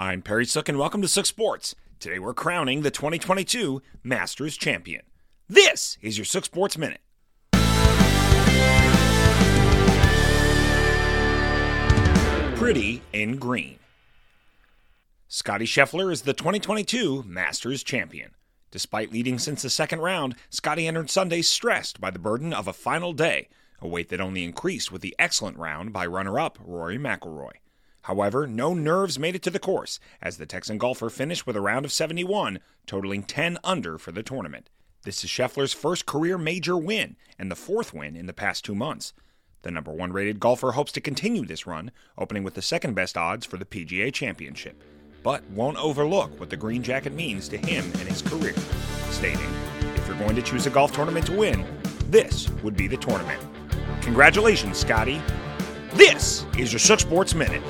I'm Perry Sook, and welcome to Sook Sports. Today we're crowning the 2022 Masters Champion. This is your Sook Sports Minute. Pretty in green. Scottie Scheffler is the 2022 Masters Champion. Despite leading since the second round, Scottie entered Sunday stressed by the burden of a final day, a weight that only increased with the excellent round by runner up Rory McIlroy. However, no nerves made it to the course, as the Texan golfer finished with a round of 71, totaling 10 under for the tournament. This is Scheffler's first career major win and the fourth win in the past two months. The number one rated golfer hopes to continue this run, opening with the second best odds for the PGA Championship but won't overlook what the green jacket means to him and his career, stating, If you're going to choose a golf tournament to win, this would be the tournament. Congratulations, Scottie. This is your Sook Sports Minute.